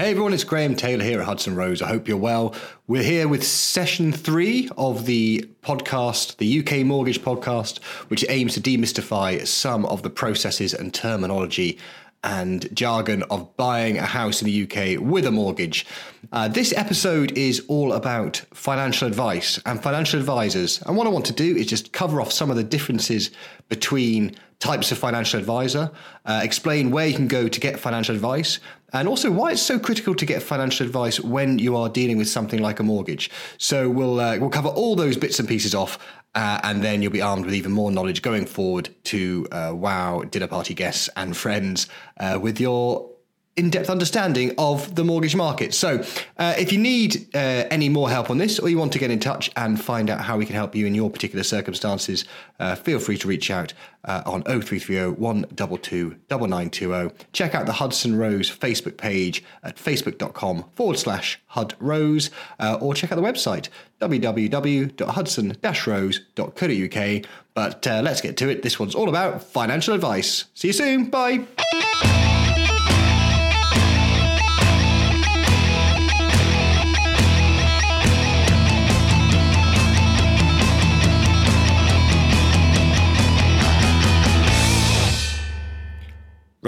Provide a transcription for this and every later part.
Hey everyone, it's Graham Taylor here at Hudson Rose. I hope you're well. We're here with session three of the podcast, the UK Mortgage Podcast, which aims to demystify some of the processes and terminology and jargon of buying a house in the UK with a mortgage. Uh, this episode is all about financial advice and financial advisors. And what I want to do is just cover off some of the differences between types of financial advisor, uh, explain where you can go to get financial advice, and also why it's so critical to get financial advice when you are dealing with something like a mortgage. So we'll uh, we'll cover all those bits and pieces off, uh, and then you'll be armed with even more knowledge going forward to uh, wow dinner party guests and friends uh, with your in-depth understanding of the mortgage market. So, uh, if you need uh, any more help on this, or you want to get in touch and find out how we can help you in your particular circumstances, uh, feel free to reach out uh, on 0330 122 9920. Check out the Hudson Rose Facebook page at facebook.com forward slash HUD Rose, uh, or check out the website www.hudson-rose.co.uk. But uh, let's get to it. This one's all about financial advice. See you soon. Bye.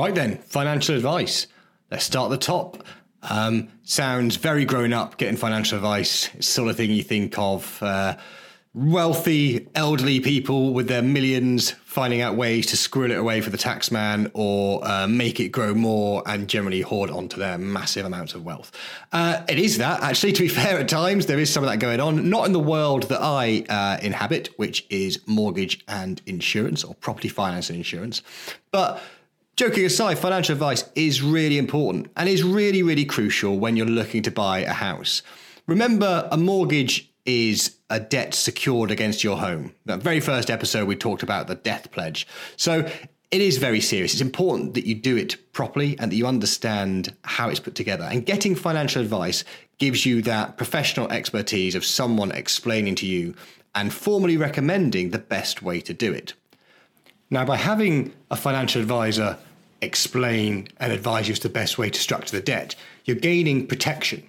Right then, financial advice. Let's start at the top. Um, sounds very grown up, getting financial advice. It's sort of thing you think of uh, wealthy, elderly people with their millions finding out ways to squirrel it away for the tax man or uh, make it grow more and generally hoard onto their massive amounts of wealth. Uh, it is that, actually, to be fair, at times there is some of that going on. Not in the world that I uh, inhabit, which is mortgage and insurance or property finance and insurance. But Joking aside, financial advice is really important and is really, really crucial when you're looking to buy a house. Remember, a mortgage is a debt secured against your home. That very first episode, we talked about the death pledge. So it is very serious. It's important that you do it properly and that you understand how it's put together. And getting financial advice gives you that professional expertise of someone explaining to you and formally recommending the best way to do it. Now, by having a financial advisor explain and advise you as the best way to structure the debt, you're gaining protection.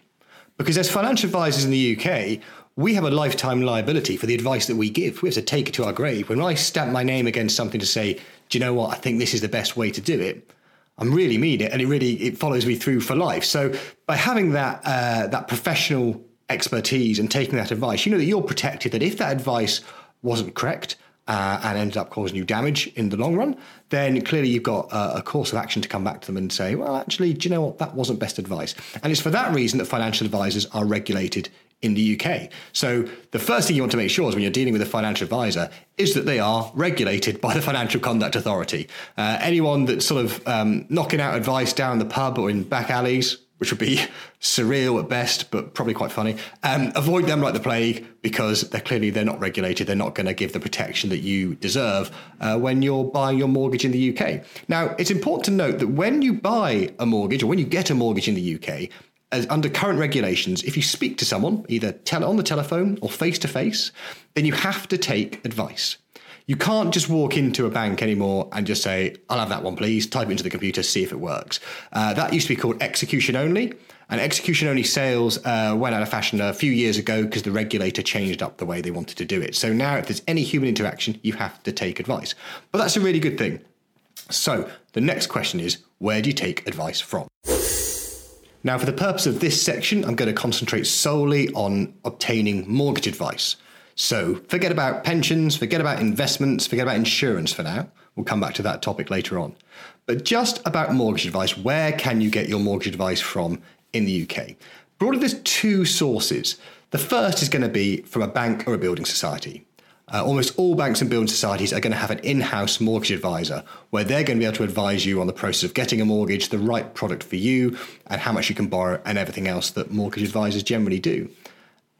Because as financial advisors in the UK, we have a lifetime liability for the advice that we give. We have to take it to our grave. When I stamp my name against something to say, do you know what, I think this is the best way to do it, I'm really mean it and it really it follows me through for life. So by having that uh, that professional expertise and taking that advice, you know that you're protected, that if that advice wasn't correct, uh, and ended up causing you damage in the long run, then clearly you've got a, a, course of action to come back to them and say, well, actually, do you know what? That wasn't best advice. And it's for that reason that financial advisors are regulated in the UK. So the first thing you want to make sure is when you're dealing with a financial advisor is that they are regulated by the Financial Conduct Authority. Uh, anyone that's sort of um, knocking out advice down the pub or in back alleys, which would be surreal at best, but probably quite funny. Um, avoid them like the plague because they're clearly they're not regulated. They're not going to give the protection that you deserve uh, when you're buying your mortgage in the UK. Now, it's important to note that when you buy a mortgage or when you get a mortgage in the UK, as under current regulations, if you speak to someone, either on the telephone or face to face, then you have to take advice. You can't just walk into a bank anymore and just say, I'll have that one, please, type it into the computer, see if it works. Uh, that used to be called execution only. And execution only sales uh, went out of fashion a few years ago because the regulator changed up the way they wanted to do it. So now, if there's any human interaction, you have to take advice. But that's a really good thing. So the next question is where do you take advice from? Now, for the purpose of this section, I'm going to concentrate solely on obtaining mortgage advice. So forget about pensions, forget about investments, forget about insurance for now. We'll come back to that topic later on. But just about mortgage advice, where can you get your mortgage advice from in the UK? Broadly, there's two sources. The first is going to be from a bank or a building society. Uh, almost all banks and building societies are going to have an in house mortgage advisor where they're going to be able to advise you on the process of getting a mortgage, the right product for you, and how much you can borrow, and everything else that mortgage advisors generally do.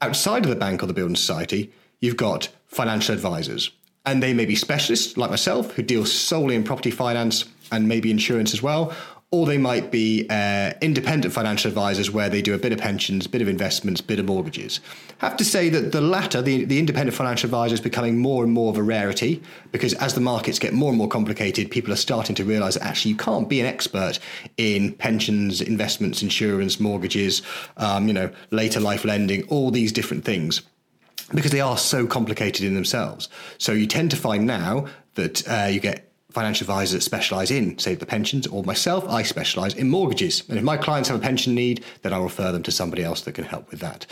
Outside of the bank or the building society, you've got financial advisors. And they may be specialists like myself who deal solely in property finance and maybe insurance as well. or they might be uh, independent financial advisors where they do a bit of pensions, a bit of investments, a bit of mortgages. I have to say that the latter, the, the independent financial advisor, is becoming more and more of a rarity because as the markets get more and more complicated, people are starting to realize that actually you can't be an expert in pensions, investments, insurance, mortgages, um, you know, later life lending, all these different things because they are so complicated in themselves. So you tend to find now that uh, you get financial advisors that specialize in, say, the pensions, or myself, I specialize in mortgages. And if my clients have a pension need, then I'll refer them to somebody else that can help with that.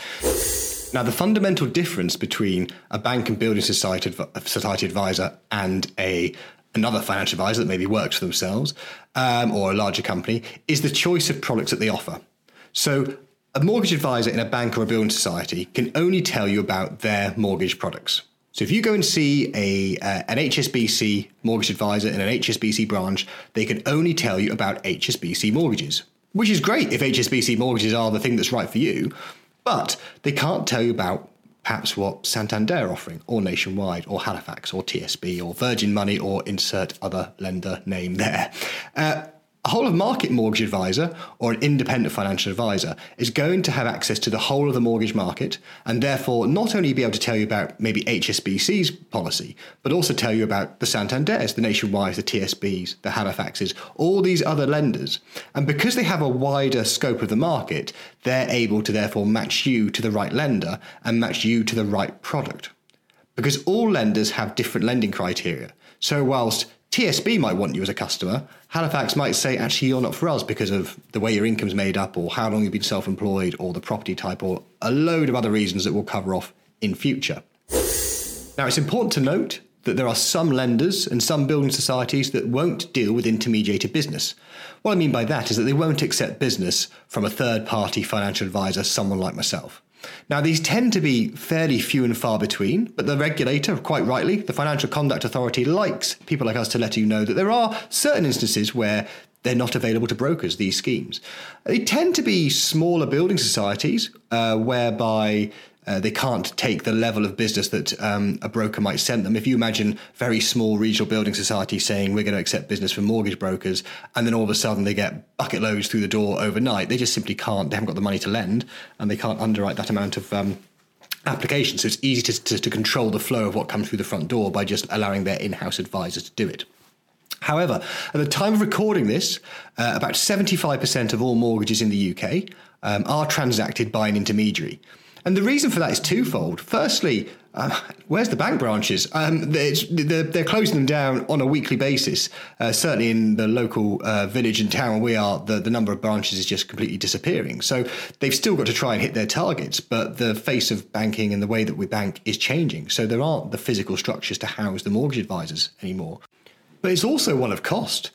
Now, the fundamental difference between a bank and building society, society advisor and a another financial advisor that maybe works for themselves um, or a larger company is the choice of products that they offer. So, a mortgage advisor in a bank or a building society can only tell you about their mortgage products. So if you go and see a uh, an HSBC mortgage advisor in an HSBC branch, they can only tell you about HSBC mortgages, which is great if HSBC mortgages are the thing that's right for you, but they can't tell you about perhaps what Santander are offering, or Nationwide, or Halifax, or TSB, or Virgin Money, or insert other lender name there. Uh, a whole of market mortgage advisor or an independent financial advisor is going to have access to the whole of the mortgage market and therefore not only be able to tell you about maybe HSBC's policy, but also tell you about the Santanders, the Nationwides, the TSBs, the Halifaxes, all these other lenders. And because they have a wider scope of the market, they're able to therefore match you to the right lender and match you to the right product. Because all lenders have different lending criteria. So whilst TSB might want you as a customer. Halifax might say, actually, you're not for us because of the way your income's made up, or how long you've been self employed, or the property type, or a load of other reasons that we'll cover off in future. Now, it's important to note that there are some lenders and some building societies that won't deal with intermediated business. What I mean by that is that they won't accept business from a third party financial advisor, someone like myself. Now, these tend to be fairly few and far between, but the regulator, quite rightly, the Financial Conduct Authority, likes people like us to let you know that there are certain instances where they're not available to brokers, these schemes. They tend to be smaller building societies uh, whereby uh, they can't take the level of business that um, a broker might send them. If you imagine very small regional building societies saying we're going to accept business from mortgage brokers, and then all of a sudden they get bucket loads through the door overnight, they just simply can't. They haven't got the money to lend, and they can't underwrite that amount of. Um, application. So it's easy to, to, to control the flow of what comes through the front door by just allowing their in house advisors to do it. However, at the time of recording this, uh, about 75% of all mortgages in the UK um, are transacted by an intermediary. And the reason for that is twofold. Firstly, uh, where's the bank branches? Um, they're, they're, closing them down on a weekly basis. Uh, certainly in the local uh, village and town where we are, the, the number of branches is just completely disappearing. So they've still got to try and hit their targets, but the face of banking and the way that we bank is changing. So there aren't the physical structures to house the mortgage advisors anymore. But it's also one of cost.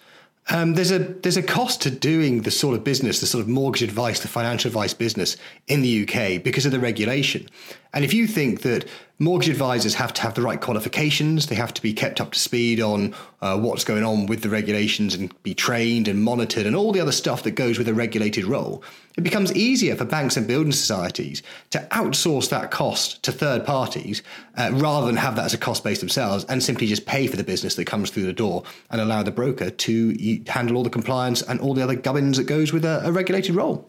Um, there's a there's a cost to doing the sort of business, the sort of mortgage advice, the financial advice business in the UK because of the regulation. And if you think that mortgage advisors have to have the right qualifications. They have to be kept up to speed on uh, what's going on with the regulations and be trained and monitored and all the other stuff that goes with a regulated role. It becomes easier for banks and building societies to outsource that cost to third parties uh, rather than have that as a cost base themselves and simply just pay for the business that comes through the door and allow the broker to handle all the compliance and all the other gubbins that goes with a, a regulated role.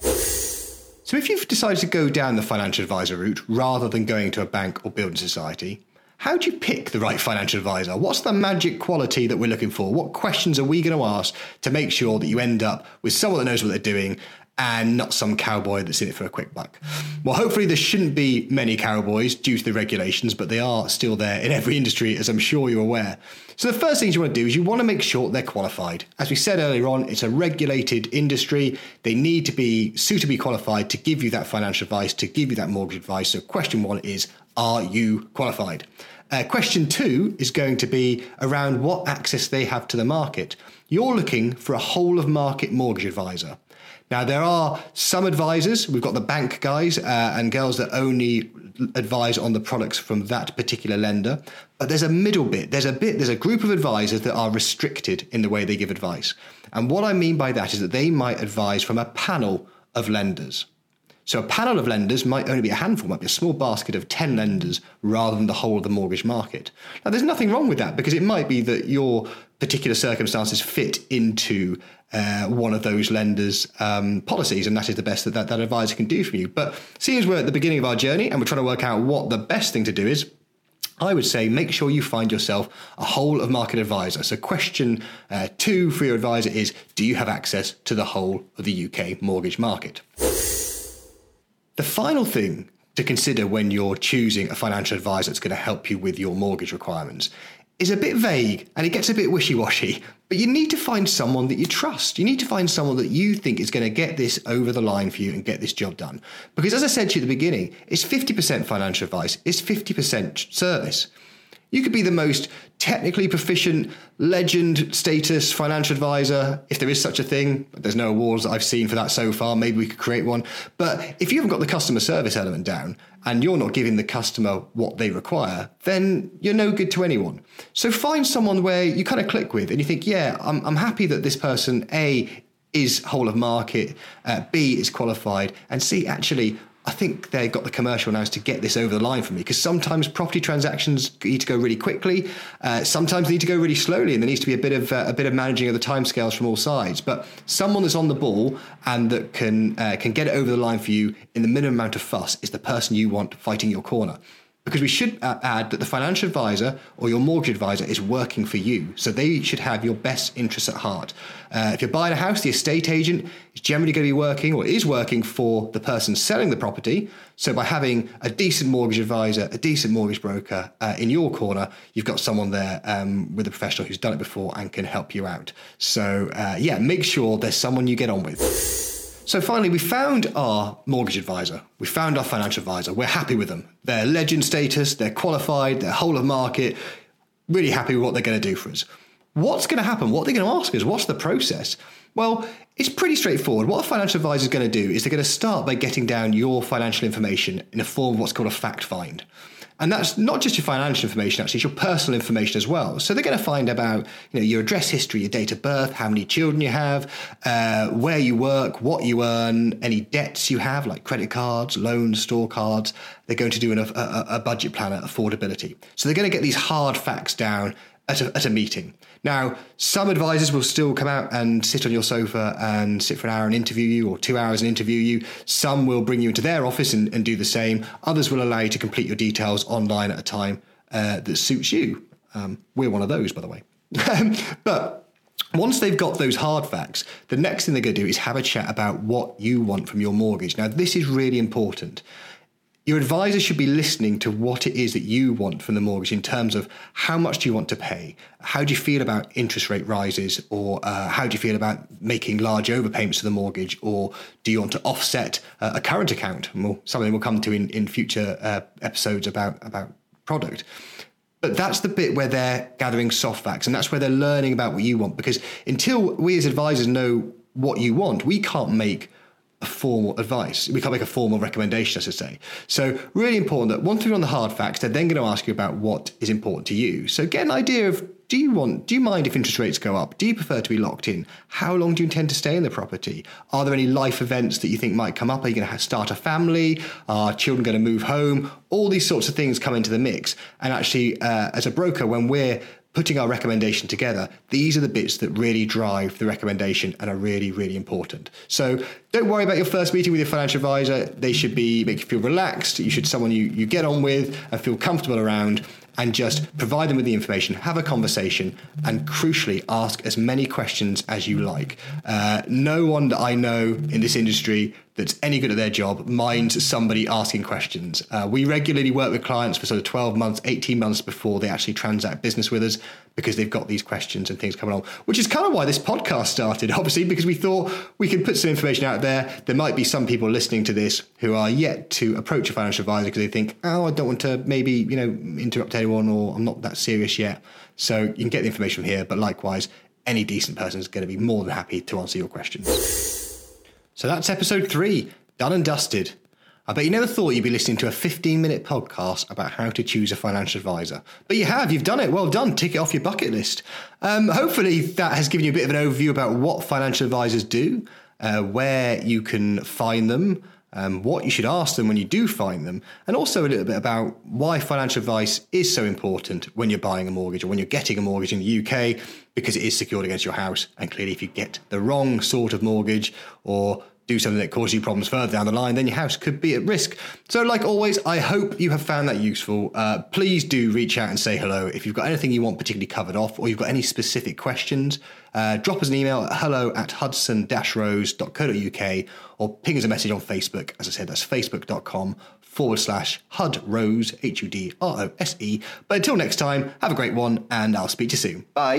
So if you've decided to go down the financial advisor route rather than going to a bank or building society, how do you pick the right financial advisor? What's the magic quality that we're looking for? What questions are we going to ask to make sure that you end up with someone that knows what they're doing and not some cowboy that's in it for a quick buck. Well, hopefully, there shouldn't be many cowboys due to the regulations, but they are still there in every industry, as I'm sure you're aware. So, the first thing you want to do is you want to make sure they're qualified. As we said earlier on, it's a regulated industry. They need to be suitably qualified to give you that financial advice, to give you that mortgage advice. So, question one is Are you qualified? Uh, question two is going to be around what access they have to the market. You're looking for a whole of market mortgage advisor. Now, there are some advisors, we've got the bank guys uh, and girls that only advise on the products from that particular lender. But there's a middle bit. There's a bit, there's a group of advisors that are restricted in the way they give advice. And what I mean by that is that they might advise from a panel of lenders. So a panel of lenders might only be a handful, might be a small basket of 10 lenders rather than the whole of the mortgage market. Now, there's nothing wrong with that because it might be that your particular circumstances fit into uh, one of those lenders' um, policies, and that is the best that, that that advisor can do for you. But seeing as we're at the beginning of our journey and we're trying to work out what the best thing to do is, I would say make sure you find yourself a whole of market advisor. So, question uh, two for your advisor is Do you have access to the whole of the UK mortgage market? The final thing to consider when you're choosing a financial advisor that's going to help you with your mortgage requirements is a bit vague and it gets a bit wishy washy, but you need to find someone that you trust. You need to find someone that you think is going to get this over the line for you and get this job done. Because as I said to you at the beginning, it's 50% financial advice, it's 50% service. You could be the most technically proficient, legend status financial advisor, if there is such a thing. There's no awards that I've seen for that so far. Maybe we could create one. But if you haven't got the customer service element down and you're not giving the customer what they require, then you're no good to anyone. So find someone where you kind of click with and you think, yeah, I'm, I'm happy that this person, A, is whole of market, uh, B, is qualified, and C, actually, I think they got the commercial now to get this over the line for me because sometimes property transactions need to go really quickly, uh, sometimes need to go really slowly, and there needs to be a bit of uh, a bit of managing of the timescales from all sides. But someone that's on the ball and that can uh, can get it over the line for you in the minimum amount of fuss is the person you want fighting your corner because we should add that the financial advisor or your mortgage advisor is working for you. So they should have your best interests at heart. Uh, if you're buying a house, the estate agent is generally going to be working or is working for the person selling the property. So by having a decent mortgage advisor, a decent mortgage broker uh, in your corner, you've got someone there um, with a professional who's done it before and can help you out. So uh, yeah, make sure there's someone you get on with. So finally, we found our mortgage advisor. We found our financial advisor. We're happy with them. They're legend status, they're qualified, they're whole of market, really happy with what they're going to do for us. What's going to happen? What they're they going to ask us? What's the process? Well, it's pretty straightforward. What a financial advisor is going to do is they're going to start by getting down your financial information in a form of what's called a fact find. And that's not just your financial information, actually, it's your personal information as well. So they're going to find about you know, your address history, your date of birth, how many children you have, uh, where you work, what you earn, any debts you have, like credit cards, loans, store cards. They're going to do an, a, a budget planner, affordability. So they're going to get these hard facts down at a, at a meeting. Now, some advisors will still come out and sit on your sofa and sit for an hour and interview you, or two hours and interview you. Some will bring you into their office and, and do the same. Others will allow you to complete your details online at a time uh, that suits you. Um, we're one of those, by the way. but once they've got those hard facts, the next thing they're going to do is have a chat about what you want from your mortgage. Now, this is really important. Your advisor should be listening to what it is that you want from the mortgage in terms of how much do you want to pay? How do you feel about interest rate rises? Or uh, how do you feel about making large overpayments to the mortgage? Or do you want to offset uh, a current account? Well, something we'll come to in, in future uh, episodes about, about product. But that's the bit where they're gathering soft facts and that's where they're learning about what you want. Because until we as advisors know what you want, we can't make a formal advice. We can't make a formal recommendation, as I should say. So, really important that once we're on the hard facts, they're then going to ask you about what is important to you. So, get an idea of do you want, do you mind if interest rates go up? Do you prefer to be locked in? How long do you intend to stay in the property? Are there any life events that you think might come up? Are you going to start a family? Are children going to move home? All these sorts of things come into the mix. And actually, uh, as a broker, when we're putting our recommendation together, these are the bits that really drive the recommendation and are really, really important. So don't worry about your first meeting with your financial advisor. They should be make you feel relaxed. You should someone you, you get on with and feel comfortable around and just provide them with the information, have a conversation, and crucially ask as many questions as you like. Uh, no one that I know in this industry that's any good at their job minds somebody asking questions. Uh, we regularly work with clients for sort of 12 months, 18 months before they actually transact business with us because they've got these questions and things coming on, which is kind of why this podcast started, obviously, because we thought we could put some information out there. There might be some people listening to this who are yet to approach a financial advisor because they think, oh, I don't want to maybe, you know, interrupt anyone or I'm not that serious yet. So you can get the information from here, but likewise, any decent person is going to be more than happy to answer your questions. So that's episode three, done and dusted. I bet you never thought you'd be listening to a 15 minute podcast about how to choose a financial advisor. But you have, you've done it. Well done. Tick it off your bucket list. Um, hopefully, that has given you a bit of an overview about what financial advisors do, uh, where you can find them, um, what you should ask them when you do find them, and also a little bit about why financial advice is so important when you're buying a mortgage or when you're getting a mortgage in the UK, because it is secured against your house. And clearly, if you get the wrong sort of mortgage or do something that causes you problems further down the line, then your house could be at risk. So, like always, I hope you have found that useful. Uh, please do reach out and say hello. If you've got anything you want particularly covered off, or you've got any specific questions, uh, drop us an email at hello at hudson rose.co.uk or ping us a message on Facebook. As I said, that's facebook.com forward slash HUD Rose, H U D R O S E. But until next time, have a great one, and I'll speak to you soon. Bye.